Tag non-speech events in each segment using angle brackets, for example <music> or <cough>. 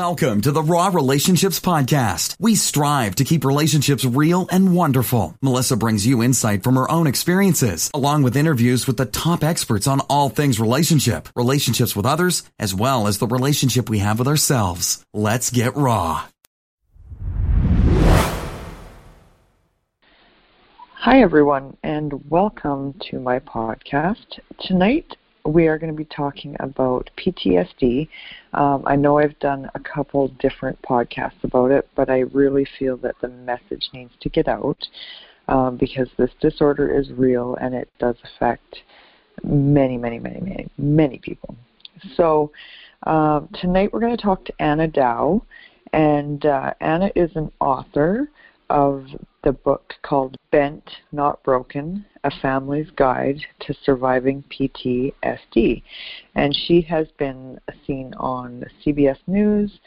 Welcome to the Raw Relationships Podcast. We strive to keep relationships real and wonderful. Melissa brings you insight from her own experiences, along with interviews with the top experts on all things relationship, relationships with others, as well as the relationship we have with ourselves. Let's get raw. Hi, everyone, and welcome to my podcast. Tonight, we are going to be talking about PTSD. Um, I know I've done a couple different podcasts about it, but I really feel that the message needs to get out um, because this disorder is real and it does affect many, many, many, many, many people. So uh, tonight we're going to talk to Anna Dow, and uh, Anna is an author of the book called Bent Not Broken A Family's Guide to Surviving PTSD. And she has been seen on CBS News,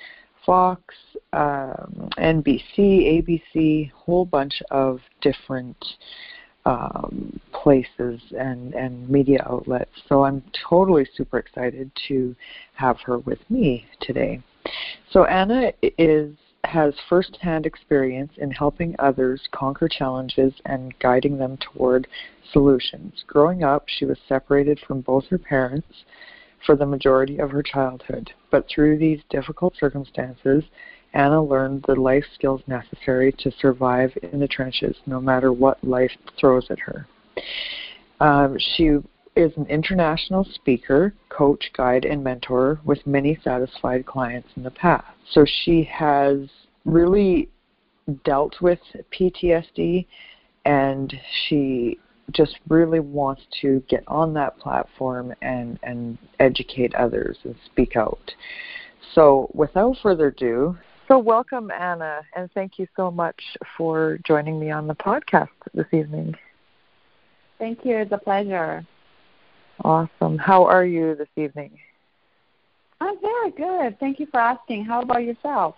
Fox, um, NBC, ABC, whole bunch of different um, places and, and media outlets. So I'm totally super excited to have her with me today. So Anna is has firsthand experience in helping others conquer challenges and guiding them toward solutions. Growing up, she was separated from both her parents for the majority of her childhood, but through these difficult circumstances, Anna learned the life skills necessary to survive in the trenches, no matter what life throws at her. Um, she is an international speaker, coach, guide, and mentor with many satisfied clients in the past. So she has really dealt with PTSD and she just really wants to get on that platform and, and educate others and speak out. So without further ado, so welcome Anna and thank you so much for joining me on the podcast this evening. Thank you. It's a pleasure. Awesome. How are you this evening? I'm very good. Thank you for asking. How about yourself?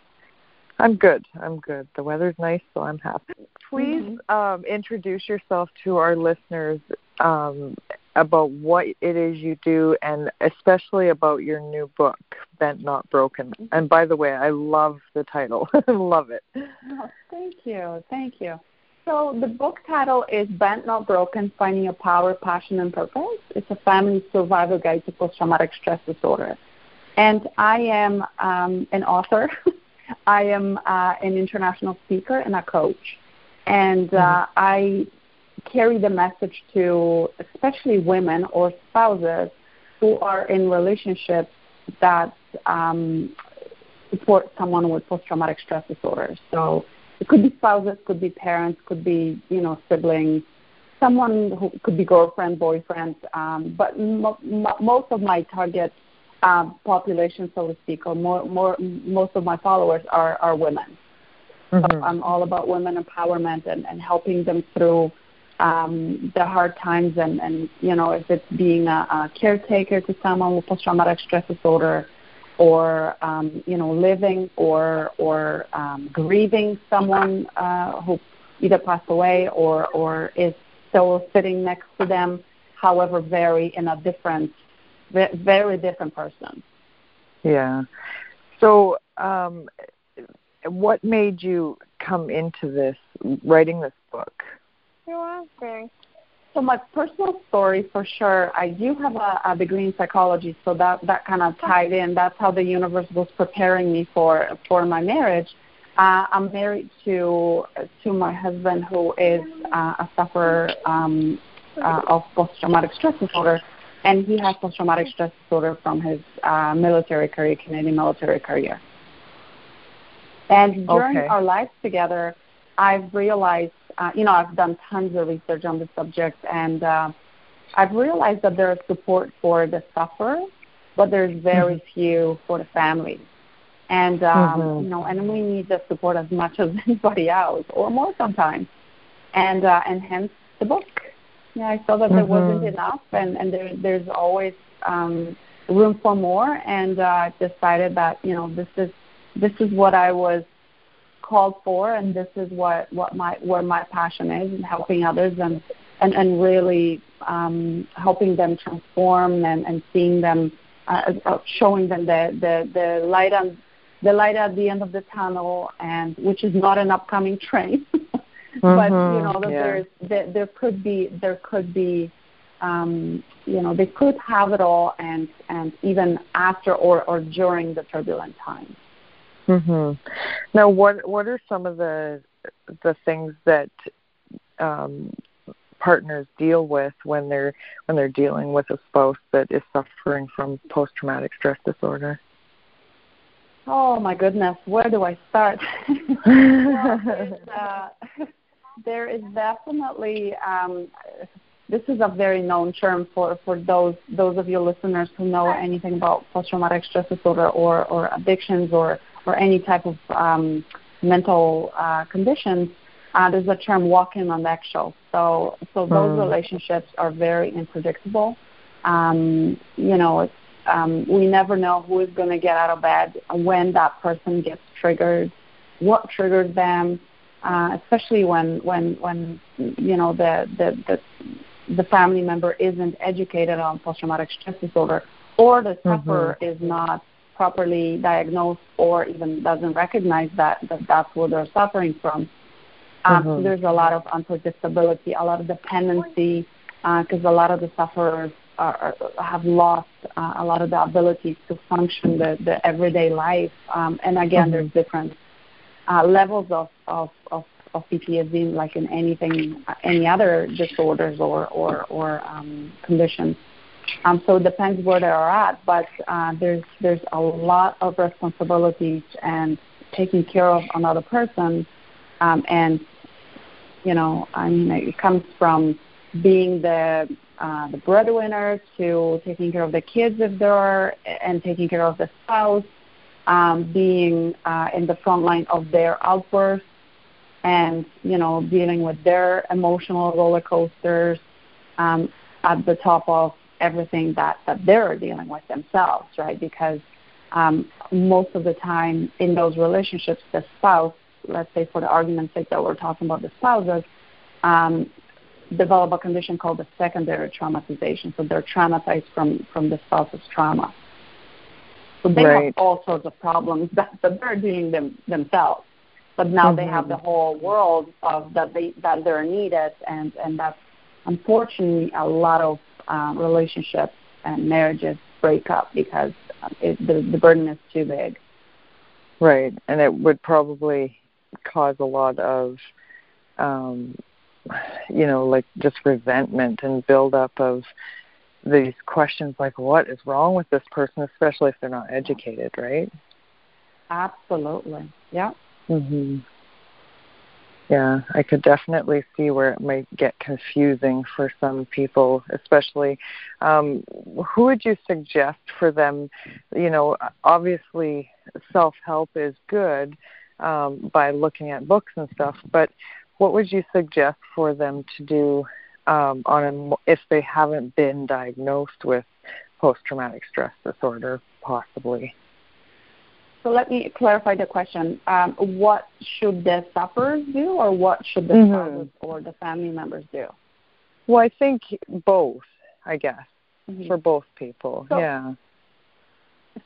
I'm good. I'm good. The weather's nice, so I'm happy. Please mm-hmm. um, introduce yourself to our listeners um, about what it is you do, and especially about your new book, Bent Not Broken. Mm-hmm. And by the way, I love the title. <laughs> love it. Oh, thank you. Thank you. So the book title is Bent Not Broken: Finding Your Power, Passion, and Purpose. It's a family survival guide to post-traumatic stress disorder. And I am um, an author. <laughs> I am uh, an international speaker and a coach. And uh, mm-hmm. I carry the message to especially women or spouses who are in relationships that um, support someone with post-traumatic stress disorder. So it could be spouses, could be parents, could be you know siblings, someone who could be girlfriend, boyfriend. Um, but mo- mo- most of my target um, population, so to speak, or more, more, most of my followers are, are women. Mm-hmm. So I'm all about women empowerment and, and helping them through um, the hard times and, and, you know, if it's being a, a caretaker to someone with post-traumatic stress disorder or, um, you know, living or, or um, grieving someone uh, who either passed away or, or is still sitting next to them, however very in a different very different person. Yeah. So, um, what made you come into this, writing this book? So my personal story, for sure, I do have a, a degree in psychology, so that that kind of tied in. That's how the universe was preparing me for for my marriage. Uh, I'm married to to my husband, who is uh, a sufferer um, uh, of post traumatic stress disorder and he has post-traumatic stress disorder from his uh, military career, Canadian military career. And during okay. our lives together, I've realized, uh, you know, I've done tons of research on the subject, and uh, I've realized that there is support for the sufferer, but there's very mm-hmm. few for the family. And um, mm-hmm. you know, and we need the support as much as <laughs> anybody else, or more sometimes. And uh, and hence the book. Yeah, I saw that mm-hmm. there wasn't enough, and and there, there's always um, room for more. And uh, decided that you know this is this is what I was called for, and this is what what my where my passion is, and helping others, and and and really um, helping them transform and and seeing them, uh, uh, showing them the the the light on the light at the end of the tunnel, and which is not an upcoming train. <laughs> but you know that yeah. there's there, there could be there could be um, you know they could have it all and and even after or or during the turbulent times. Mhm. Now, what what are some of the the things that um, partners deal with when they're when they're dealing with a spouse that is suffering from post traumatic stress disorder? Oh my goodness, where do I start? <laughs> <laughs> well, uh, <laughs> there is definitely um, this is a very known term for, for those those of your listeners who know anything about post traumatic stress disorder or, or addictions or or any type of um, mental uh, conditions. Uh, there's a term walking on eggshells. So so those Mm. relationships are very unpredictable. Um, you know, it's, um, we never know who is going to get out of bed when that person gets triggered, what triggered them, uh, especially when when when you know the the the, the family member isn't educated on post-traumatic stress disorder, or the sufferer is not properly diagnosed, or even doesn't recognize that, that that's what they're suffering from. Um, Mhm. There's a lot of unpredictability, a lot of dependency, because a lot of the sufferers are, are, have lost uh, a lot of the abilities to function the, the everyday life. Um, and again, Mhm. there's different uh, levels of, of, of, of PTSD, like in anything, any other disorders or or, or um, conditions. Um, so it depends where they are at, but uh, there's there's a lot of responsibilities and taking care of another person, um, and you know, I mean, it comes from being the uh, the breadwinner to taking care of the kids if there are, and taking care of the spouse, um, being uh, in the front line of their outbursts, and you know, dealing with their emotional roller coasters um, at the top of everything that that they're dealing with themselves, right? Because um, most of the time in those relationships, the spouse, let's say for the argument's sake that we're talking about the spouses, um, develop a condition called the secondary traumatization. So they're traumatized from, from the spouse's trauma. So they Right. have all sorts of problems that, that they're dealing them themselves. But now they have Mhm. the whole world of that they that they're needed and, and that's unfortunately a lot of um, relationships and marriages break up because um, it, the, the burden is too big. Right, and it would probably cause a lot of, um, you know, like just resentment and buildup of these questions like, what is wrong with this person, especially if they're not educated, right? Absolutely. Yeah. Mhm. Yeah, I could definitely see where it might get confusing for some people, especially um who would you suggest for them, you know, obviously self-help is good um by looking at books and stuff, but what would you suggest for them to do um on a, if they haven't been diagnosed with post-traumatic stress disorder possibly? So let me clarify the question. Um, what should the sufferers do, or what should the spouses or the family members do? Well, I think both, I guess, Mhm. for both people. So- yeah.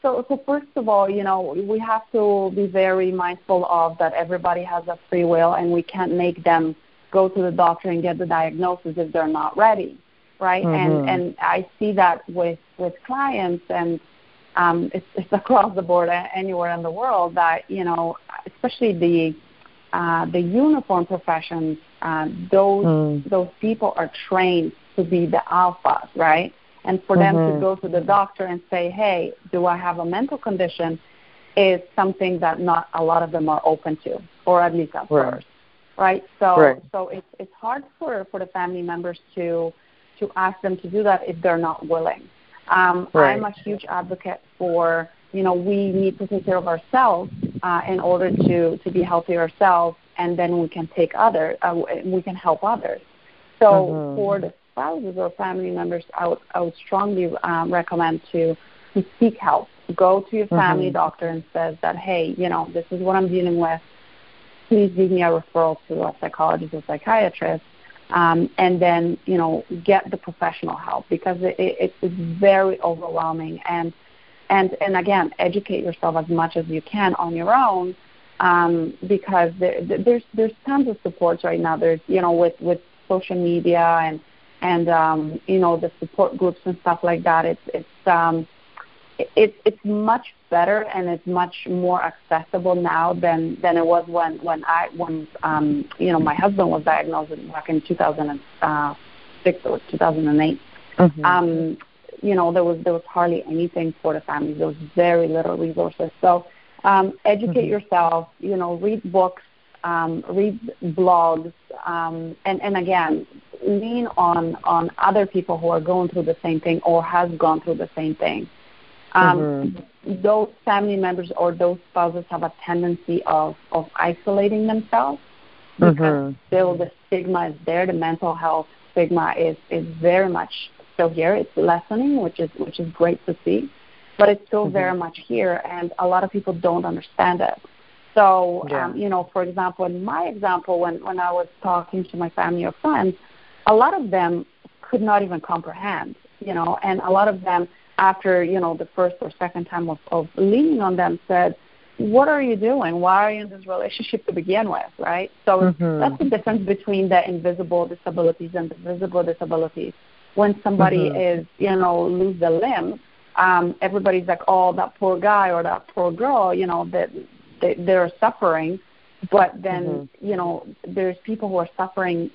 So, so first of all, you know, we have to be very mindful of that everybody has a free will, and we can't make them go to the doctor and get the diagnosis if they're not ready, right? Mhm. And and I see that with with clients, and um, it's, it's <laughs> across the board anywhere in the world that you know, especially the uh, the uniform professions, uh, those Mm. those people are trained to be the alphas, right? And for them to Mhm. go to the doctor and say, "Hey, do I have a mental condition?" is something that not a lot of them are open to, or at least at Right. first, right? So, Right. so it's it's hard for for the family members to to ask them to do that if they're not willing. Um, Right. I'm a huge advocate for you know we need to take care of ourselves uh, in order to to be healthy ourselves, and then we can take other uh, we can help others. So Mhm. for the spouses or family members, I would I would strongly um, recommend to to seek help. Go to your family Mhm. doctor and says that hey, you know this is what I'm dealing with. Please give me a referral to a psychologist or psychiatrist um, and then you know get the professional help because it, it, it's very overwhelming and and and again, educate yourself as much as you can on your own, um, because there, there's there's tons of supports right now. There's you know with with social media and and um, you know the support groups and stuff like that. It's it's um, it, it's much better and it's much more accessible now than than it was when when I when um, you know my husband was diagnosed back in 2006 or 2008. Mm-hmm. Um, you know there was there was hardly anything for the families. There was very little resources. So um, educate mm-hmm. yourself. You know, read books, um, read blogs, um, and and again, lean on on other people who are going through the same thing or has gone through the same thing. Um, mm-hmm. Those family members or those spouses have a tendency of of isolating themselves because mm-hmm. still the stigma is there. The mental health stigma is is very much still here. It's lessening, which is which is great to see, but it's still mm-hmm. very much here, and a lot of people don't understand it. So, yeah. um, you know, for example, in my example, when when I was talking to my family or friends, a lot of them could not even comprehend, you know, and a lot of them after you know the first or second time of, of leaning on them said what are you doing why are you in this relationship to begin with right so mm-hmm. that's the difference between the invisible disabilities and the visible disabilities when somebody mm-hmm. is you know lose a limb um everybody's like oh that poor guy or that poor girl you know that they, they're suffering but then mm-hmm. you know there's people who are suffering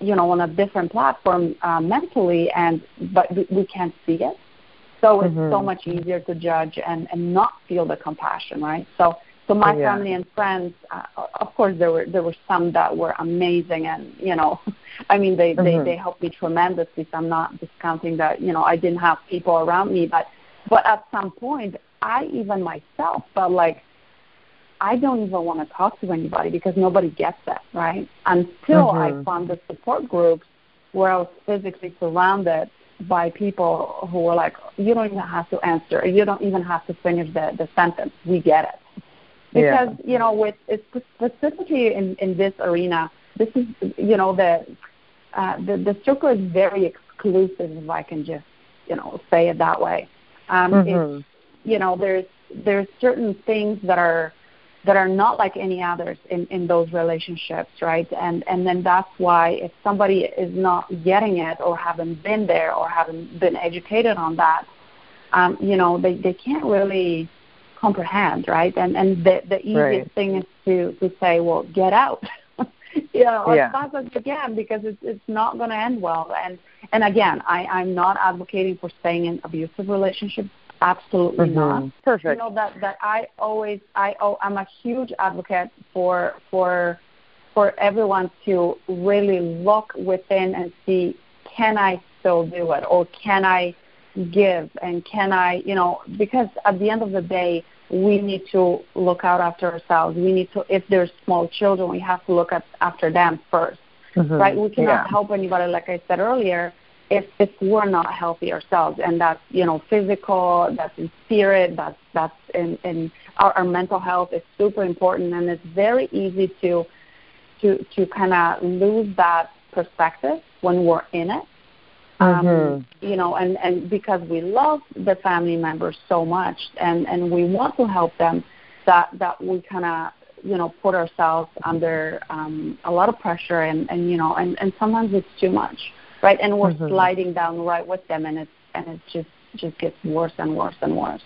you know on a different platform uh, mentally and but we, we can't see it so it's mm-hmm. so much easier to judge and, and not feel the compassion, right? So so my yeah. family and friends, uh, of course, there were there were some that were amazing, and you know, <laughs> I mean, they mm-hmm. they they helped me tremendously. So I'm not discounting that. You know, I didn't have people around me, but but at some point, I even myself felt like I don't even want to talk to anybody because nobody gets it, right? Until mm-hmm. I found the support groups where I was physically surrounded by people who were like, you don't even have to answer, you don't even have to finish the, the sentence. We get it. Because, yeah. you know, with it's specifically in, in this arena, this is, you know, the, uh, the, the circle is very exclusive, if I can just, you know, say it that way. Um, mm-hmm. it's, you know, there's, there's certain things that are, that are not like any others in, in those relationships, right? And and then that's why if somebody is not getting it or haven't been there or haven't been educated on that, um, you know, they, they can't really comprehend, right? And and the the easiest right. thing is to to say, well, get out. <laughs> you know, yeah. as fast as you can because it's it's not going to end well. And and again, I I'm not advocating for staying in abusive relationships Absolutely mm-hmm. not. Perfect. You know that that I always I oh I'm a huge advocate for for for everyone to really look within and see can I still do it or can I give and can I you know because at the end of the day we need to look out after ourselves. We need to if there's small children we have to look at after them 1st mm-hmm. right? We cannot yeah. help anybody like I said earlier if if we're not healthy ourselves. And that's you know physical that's in spirit that's that's in in our, our mental health is super important. And it's very easy to to to kind of lose that perspective when we're in it. Um, mm-hmm. you know and and because we love the family members so much and and we want to help them that that we kind of you know put ourselves under um, a lot of pressure and and you know and and sometimes it's too much right? And we're mm-hmm. sliding down right with them, and it's and it just just gets worse and worse and worse.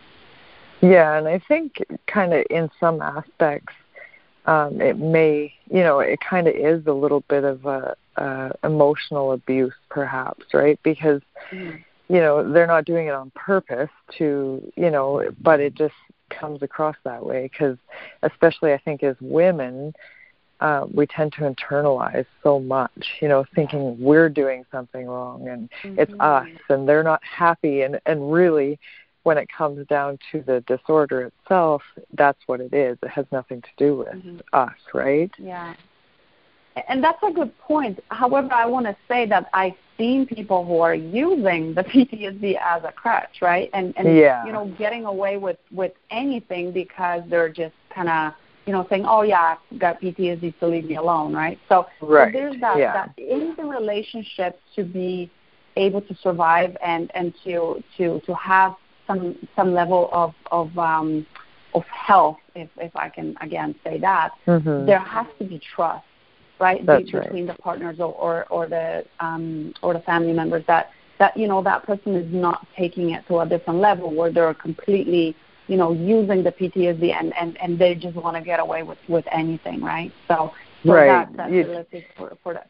Yeah, and I think kind of in some aspects, um, it may, you know, it kind of is a little bit of a, a emotional abuse, perhaps, right? Because, mm-hmm. you know, they're not doing it on purpose to, you know, but it just comes across that way because, especially I think as women, uh, we tend to internalize so much, you know, thinking we're doing something wrong and mm-hmm. it's us and they're not happy. And, and really, when it comes down to the disorder itself, that's what it is. It has nothing to do with mm-hmm. us, right? Yeah. And that's a good point. However, I want to say that I've seen people who are using the <laughs> PTSD as a crutch, right? And and yeah. you know, getting away with with anything because they're just kind of you know, saying, "Oh yeah, I've got PTSD, so leave me alone," right? So, right. so there's that, yeah. that in the relationship to be able to survive and and to to to have some some level of of um, of health, if if I can again say that, mm-hmm. there has to be trust, right, That's between right. the partners or or, or the um, or the family members that that you know that person is not taking it to a different level where they're completely you know using the PTSD and and and they just want to get away with with anything, right? So, so Right. that, that's realistic for for that.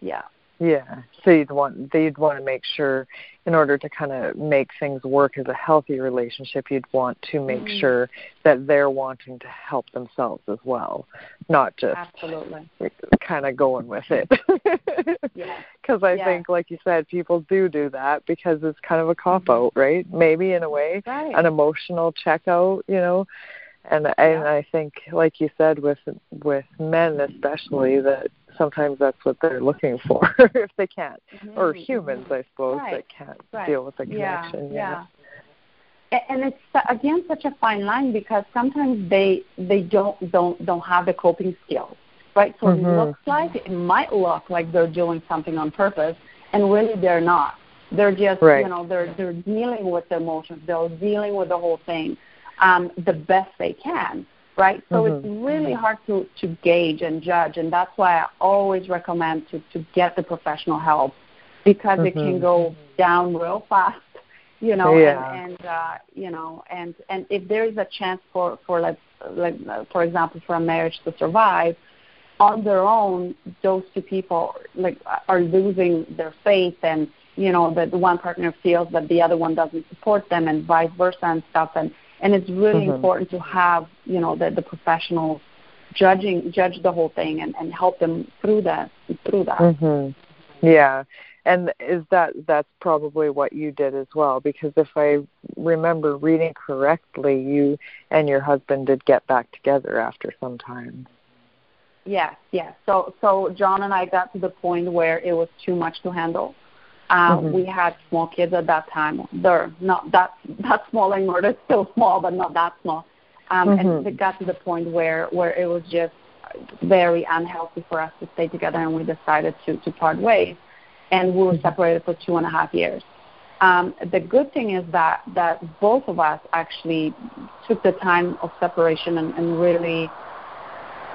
Yeah. Yeah. So you'd want they'd want to make sure in order to kind of make things work as a healthy relationship, you'd want to make Mhm. sure that they're wanting to help themselves as well, not just Absolutely. kind of going with it. <laughs> Yeah. Because I Yeah. think, like you said, people do do that because it's kind of a cop out, right? Maybe in a way, Right. an emotional checkout, you know. And and I think, like you said, with with men especially, that sometimes that's what they're looking for <laughs> if they can't, or Mhm. humans, I suppose, Right. that can't Right. deal with the yeah, connection. yeah. A- And it's again such a fine line because sometimes they they don't don't don't have the coping skills, right? So Mhm. it looks like it might look like they're doing something on purpose, and really they're not. They're just Right. you know they're they're dealing with the emotions, they're dealing with the whole thing um, the best they can, right? So Mhm. it's really hard to to gauge and judge, and that's why I always recommend to to get the professional help because it can Mhm. go down real fast <laughs> you know Yeah. and and uh you know and and if there is a chance for for like like uh, for example for a marriage to survive on their own those two people like are losing their faith and you know that the one partner feels that the other one doesn't support them and vice versa and stuff and and it's really Mhm. important to have you know the the professionals judging judge the whole thing and and help them through that through that Mhm. Yeah. And is that that's probably what you did as well because if I remember reading correctly, you and your husband did get back together after some time. Yes, yes. So so John and I got to the point where it was too much to handle. Uh, Mhm. We had small kids at that time. They're not that that small anymore. They're still small, but not that small. Um, Mhm. And it got to the point where where it was just very unhealthy for us to stay together, and we decided to to part ways. And we were Mhm. separated for two and a half years. Um, the good thing is that that both of us actually took the time of separation and, and really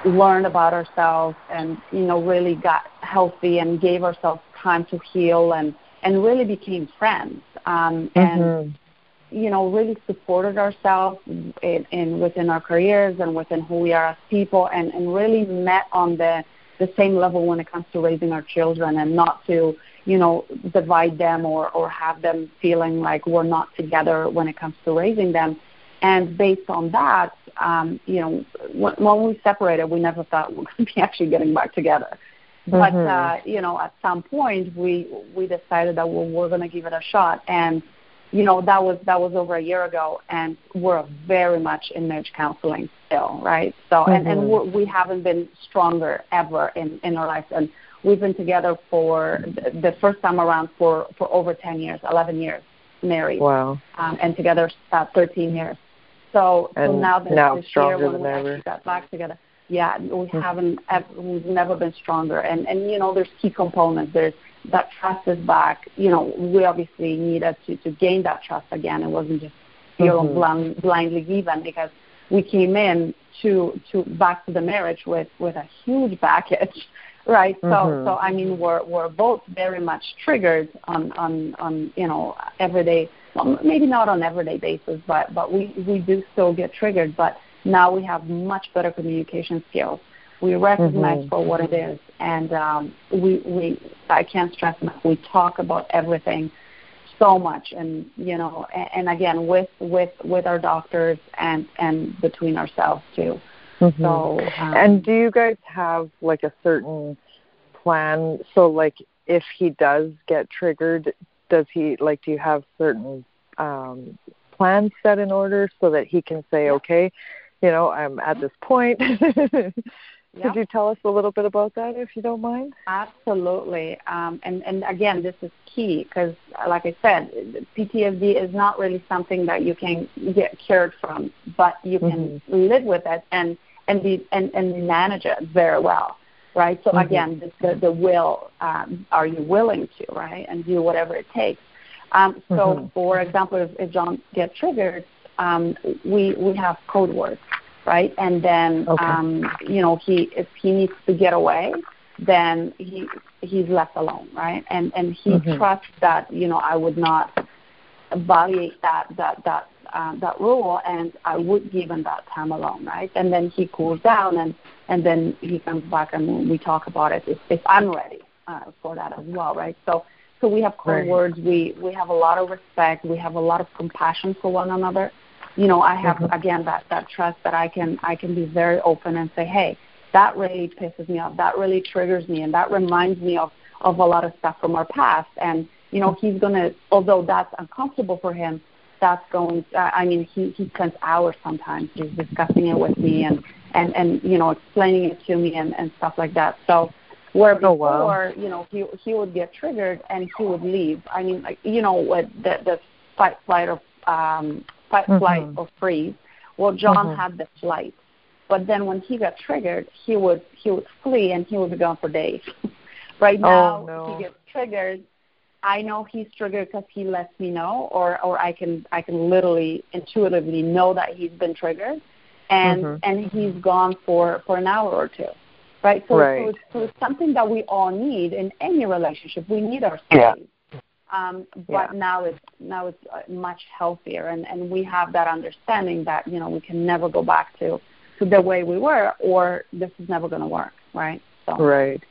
learned about ourselves and you know really got healthy and gave ourselves time to heal and and really became friends um and Mhm. you know really supported ourselves in, in within our careers and within who we are as people and and really met on the the same level when it comes to raising our children and not to you know divide them or or have them feeling like we're not together when it comes to raising them and based on that, um, you know, when, when we separated, we never thought <laughs> we were going to be actually getting back together. But Mhm. uh, you know, at some point, we we decided that we we're going to give it a shot, and you know, that was that was over a year ago, and we're very much in marriage counseling still, right? So, and and Mhm. we're, we haven't been stronger ever in in our lives, and we've been together for the, the first time around for for over ten years, eleven years married Wow. um, and together uh, 13 years. So, so now this, now this year stronger when than we ever. actually got back together, yeah, we Mhm. haven't ever, we've never been stronger. And and you know, there's key components. There's that trust is back. You know, we obviously needed to to gain that trust again. It wasn't just you know Mhm. blind, blindly given because we came in to to back to the marriage with with a huge package <laughs> right so Mhm. so i mean we're we're both very much triggered on on on you know everyday well, maybe not on everyday basis but but we we do still get triggered but now we have much better communication skills we recognize Mhm. for what it is and um we we i can't stress enough we talk about everything so much and you know and, and again with with with our doctors and and between ourselves too Mhm. so um, and do you guys have like a certain plan? So like if he does get triggered, does he like do you have certain um plans set in order so that he can say. Okay, you know, I'm at this point. Yeah. <laughs> Could you tell us a little bit about that if you don't mind? Absolutely. Um, and, and again, this is key because, like I said, PTSD is not really something that you can get cured from, but you can live with it and, and, be, and, and manage it very well, right? So, Mhm. again, the, the, the will, um, are you willing to, right, and do whatever it takes. Um, so, mm-hmm. for example, if, if John gets triggered, um, we we have code words, right? And then, okay. um, you know, he if he needs to get away, then he he's left alone, right? And and he mm-hmm. trusts that you know I would not violate that that that uh, that rule, and I would give him that time alone, right? And then he cools down, and and then he comes back, and we talk about it if, if I'm ready uh, for that as well, right? So so we have code right. words. We we have a lot of respect. We have a lot of compassion for one another. You know, I have mm-hmm. again that that trust that I can I can be very open and say, hey, that really pisses me off. That really triggers me, and that reminds me of of a lot of stuff from our past. And you know, he's gonna, although that's uncomfortable for him, that's going. Uh, I mean, he he spends hours sometimes just discussing it with me and and and you know explaining it to me and and stuff like that. So where before, oh, wow. you know, he he would get triggered and he would leave. I mean, like you know, what the the fight, flight, or um, fight, mm-hmm. flight, or freeze. Well, John mm-hmm. had the flight, but then when he got triggered, he would he would flee and he would be gone for days. <laughs> right oh, now, oh, no. he gets triggered. I know he's triggered because he lets me know, or or I can I can literally intuitively know that he's been triggered, and mm-hmm. and he's gone for for an hour or two right? So, right. so, it's, so it's something that we all need in any relationship. We need our space. Yeah. Um, but yeah. now it's now it's uh, much healthier, and and we have that understanding that you know we can never go back to to the way we were, or this is never going to work, right? So. Right.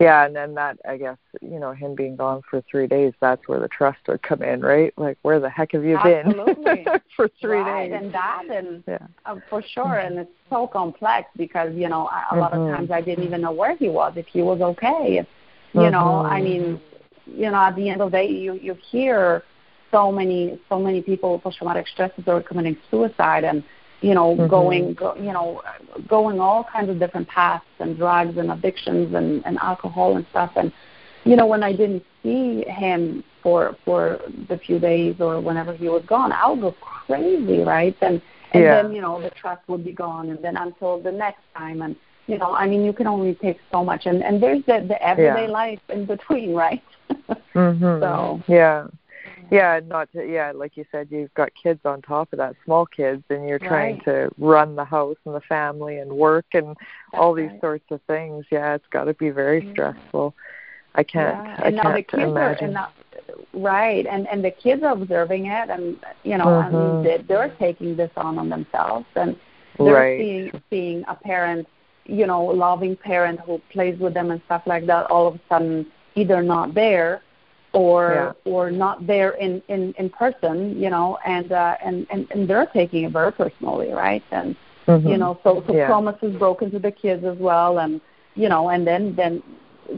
Yeah, and then that I guess you know him being gone for three days. That's where the trust would come in, right? Like, where the heck have you Absolutely. been <laughs> for three right. days? And that, and yeah. uh, for sure, and it's so complex because you know a, a lot mm-hmm. of times I didn't even know where he was, if he was okay. If, you mm-hmm. know, I mean, you know, at the end of the day, you you hear so many so many people with post traumatic stress disorder committing suicide and you know, mm-hmm. going, go, you know, going all kinds of different paths and drugs and addictions and, and alcohol and stuff. And, you know, when I didn't see him for for the few days or whenever he was gone, I would go crazy, right? And and yeah. then you know the trust would be gone, and then until the next time, and you know, I mean, you can only take so much, and and there's the the everyday yeah. life in between, <laughs> right? Mm-hmm. So yeah, yeah, not to, yeah, like you said, you've got kids on top of that, small kids, and you're trying right. to run the house and the family and work and That's all these right. sorts of things. Yeah, it's got to be very yeah. stressful. I can't. Yeah. I now can't the kids imagine. are and now, right, and and the kids are observing it, and you know, mm-hmm. Mean, they, they're taking this on on themselves, and they're right. seeing seeing a parent, you know, loving parent who plays with them and stuff like that. All of a sudden, either not there or yeah. or not there in in in person you know and uh and and, and they're taking it very personally right and mm-hmm. you know so so yeah. promises broken to the kids as well and you know and then then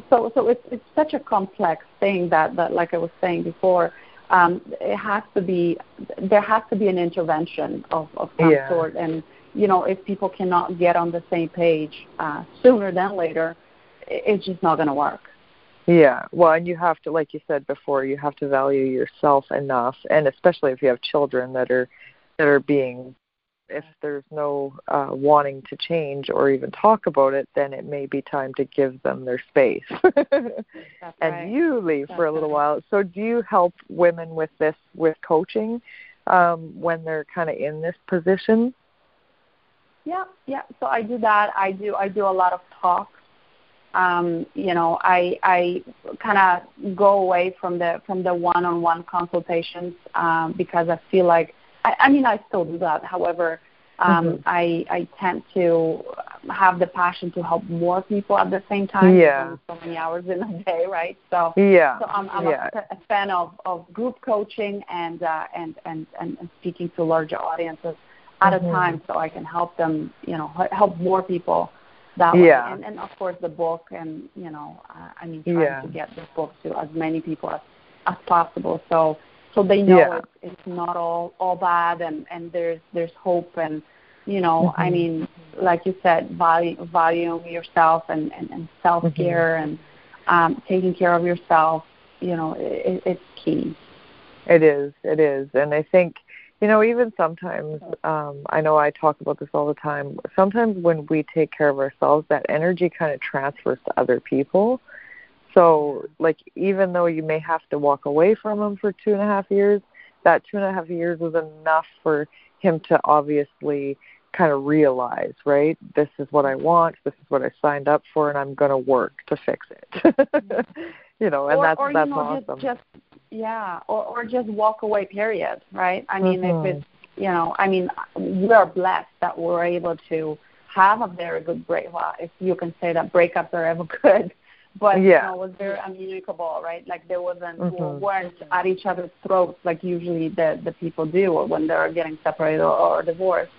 so so it's it's such a complex thing that that like i was saying before um it has to be there has to be an intervention of of some yeah. sort and you know if people cannot get on the same page uh sooner than later it's just not going to work yeah, well, and you have to, like you said before, you have to value yourself enough, and especially if you have children that are that are being, if there's no uh, wanting to change or even talk about it, then it may be time to give them their space, <laughs> and right. you leave That's for a little right. while. So, do you help women with this with coaching um, when they're kind of in this position? Yeah, yeah. So I do that. I do. I do a lot of talks um, you know, I I kind of go away from the from the one-on-one consultations um, because I feel like I, I mean I still do that. However, um, mm-hmm. I I tend to have the passion to help more people at the same time. Yeah. So many hours in a <laughs> day, right? So yeah, so I'm, I'm yeah. a, a fan of, of group coaching and, uh, and and and and speaking to larger audiences at mm-hmm. a time, so I can help them, you know, help more people that yeah. way. And, and of course the book and you know uh, I mean trying yeah. to get this book to as many people as, as possible. So so they know yeah. it's, it's not all all bad and and there's there's hope and you know mm-hmm. I mean like you said value value yourself and and, and self care mm-hmm. and um, taking care of yourself. You know it, it's key. It is. It is, and I think you know, even sometimes, um, I know I talk about this all the time. Sometimes when we take care of ourselves, that energy kind of transfers to other people. So like, even though you may have to walk away from him for two and a half years, that two and a half years was enough for him to obviously kind of realize, right? This is what I want. This is what I signed up for, and I'm going to work to fix it. <laughs> you know, and or, that's or, that's you know, awesome. Just, just yeah, or or just walk away. Period. Right? I mean, mm-hmm. if it's you know, I mean, we are blessed that we're able to have a very good breakup, if you can say that breakups are ever <laughs> good. But yeah. you know, it was very amicable, right? Like there wasn't mm-hmm. we weren't at each other's throats like usually the the people do when they're getting separated or, or divorced.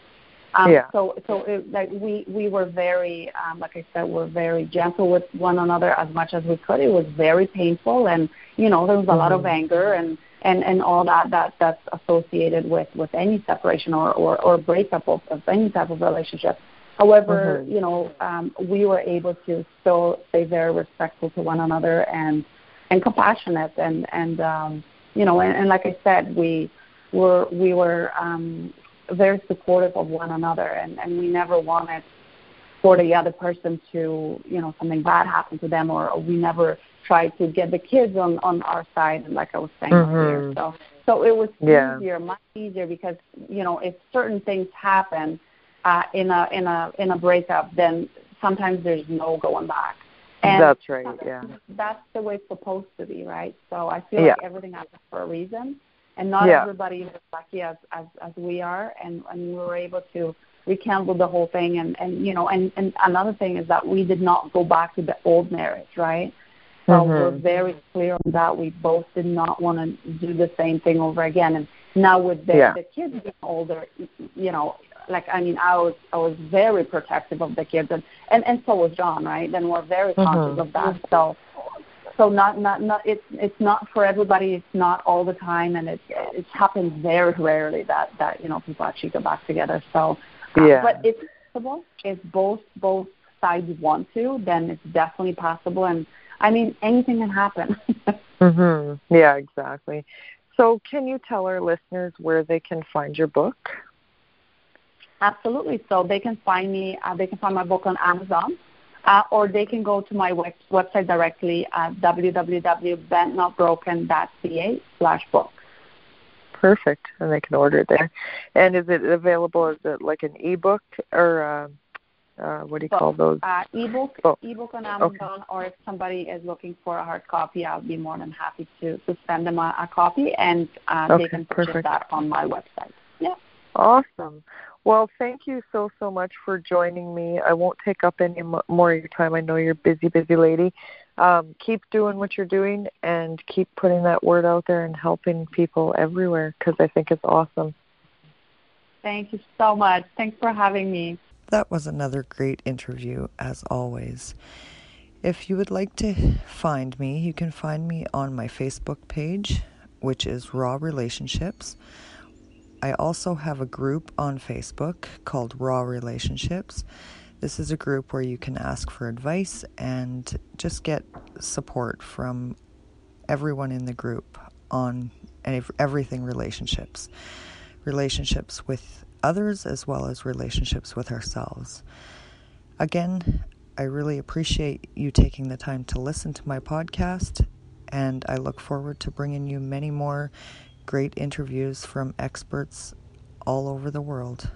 Um, yeah. So so it, like we we were very um, like I said we're very gentle with one another as much as we could. It was very painful and you know there was a mm-hmm. lot of mm-hmm. anger and and and all that that that's associated with with any separation or or, or breakup of, of any type of relationship. However, mm-hmm. you know, um, we were able to still stay very respectful to one another and and compassionate and and um, you know, and, and like I said, we were we were um, very supportive of one another, and and we never wanted for the other person to you know something bad happen to them, or, or we never tried to get the kids on on our side, and like I was saying mm-hmm. earlier, so so it was yeah. easier, much easier because you know if certain things happen uh, in a in a in a breakup, then sometimes there's no going back. And that's right. Yeah. That's the way it's supposed to be, right? So I feel yeah. like everything happens for a reason, and not yeah. everybody is as lucky as as as we are, and and we were able to rekindle the whole thing, and and you know, and and another thing is that we did not go back to the old marriage, right? So mm-hmm. we're very clear on that. We both did not want to do the same thing over again, and now with the, yeah. the kids being older, you know, like I mean, I was I was very protective of the kids, and and, and so was John, right? And we're very mm-hmm. conscious mm-hmm. of that. So so not not not it's it's not for everybody. It's not all the time, and it it happens very rarely that that you know people actually go back together. So uh, yeah, but it's possible. If both both sides want to, then it's definitely possible. And I mean, anything can happen. <laughs> mhm. Yeah, exactly. So, can you tell our listeners where they can find your book? Absolutely. So they can find me. Uh, they can find my book on Amazon, uh, or they can go to my web- website directly at www.bentnotbroken.ca slash book. Perfect, and they can order it there. And is it available? Is it like an ebook or uh, uh, what do you call those? Uh, ebook, oh. ebook on Amazon, okay. or if somebody is looking for a hard copy, I'll be more than happy to, to send them a, a copy, and uh, okay, they can purchase perfect. that on my website. Yeah. Awesome. Well, thank you so, so much for joining me. I won't take up any more of your time. I know you're a busy, busy lady. Um, keep doing what you're doing and keep putting that word out there and helping people everywhere because I think it's awesome. Thank you so much. Thanks for having me. That was another great interview, as always. If you would like to find me, you can find me on my Facebook page, which is Raw Relationships. I also have a group on Facebook called Raw Relationships. This is a group where you can ask for advice and just get support from everyone in the group on everything relationships. Relationships with others as well as relationships with ourselves. Again, I really appreciate you taking the time to listen to my podcast, and I look forward to bringing you many more great interviews from experts all over the world.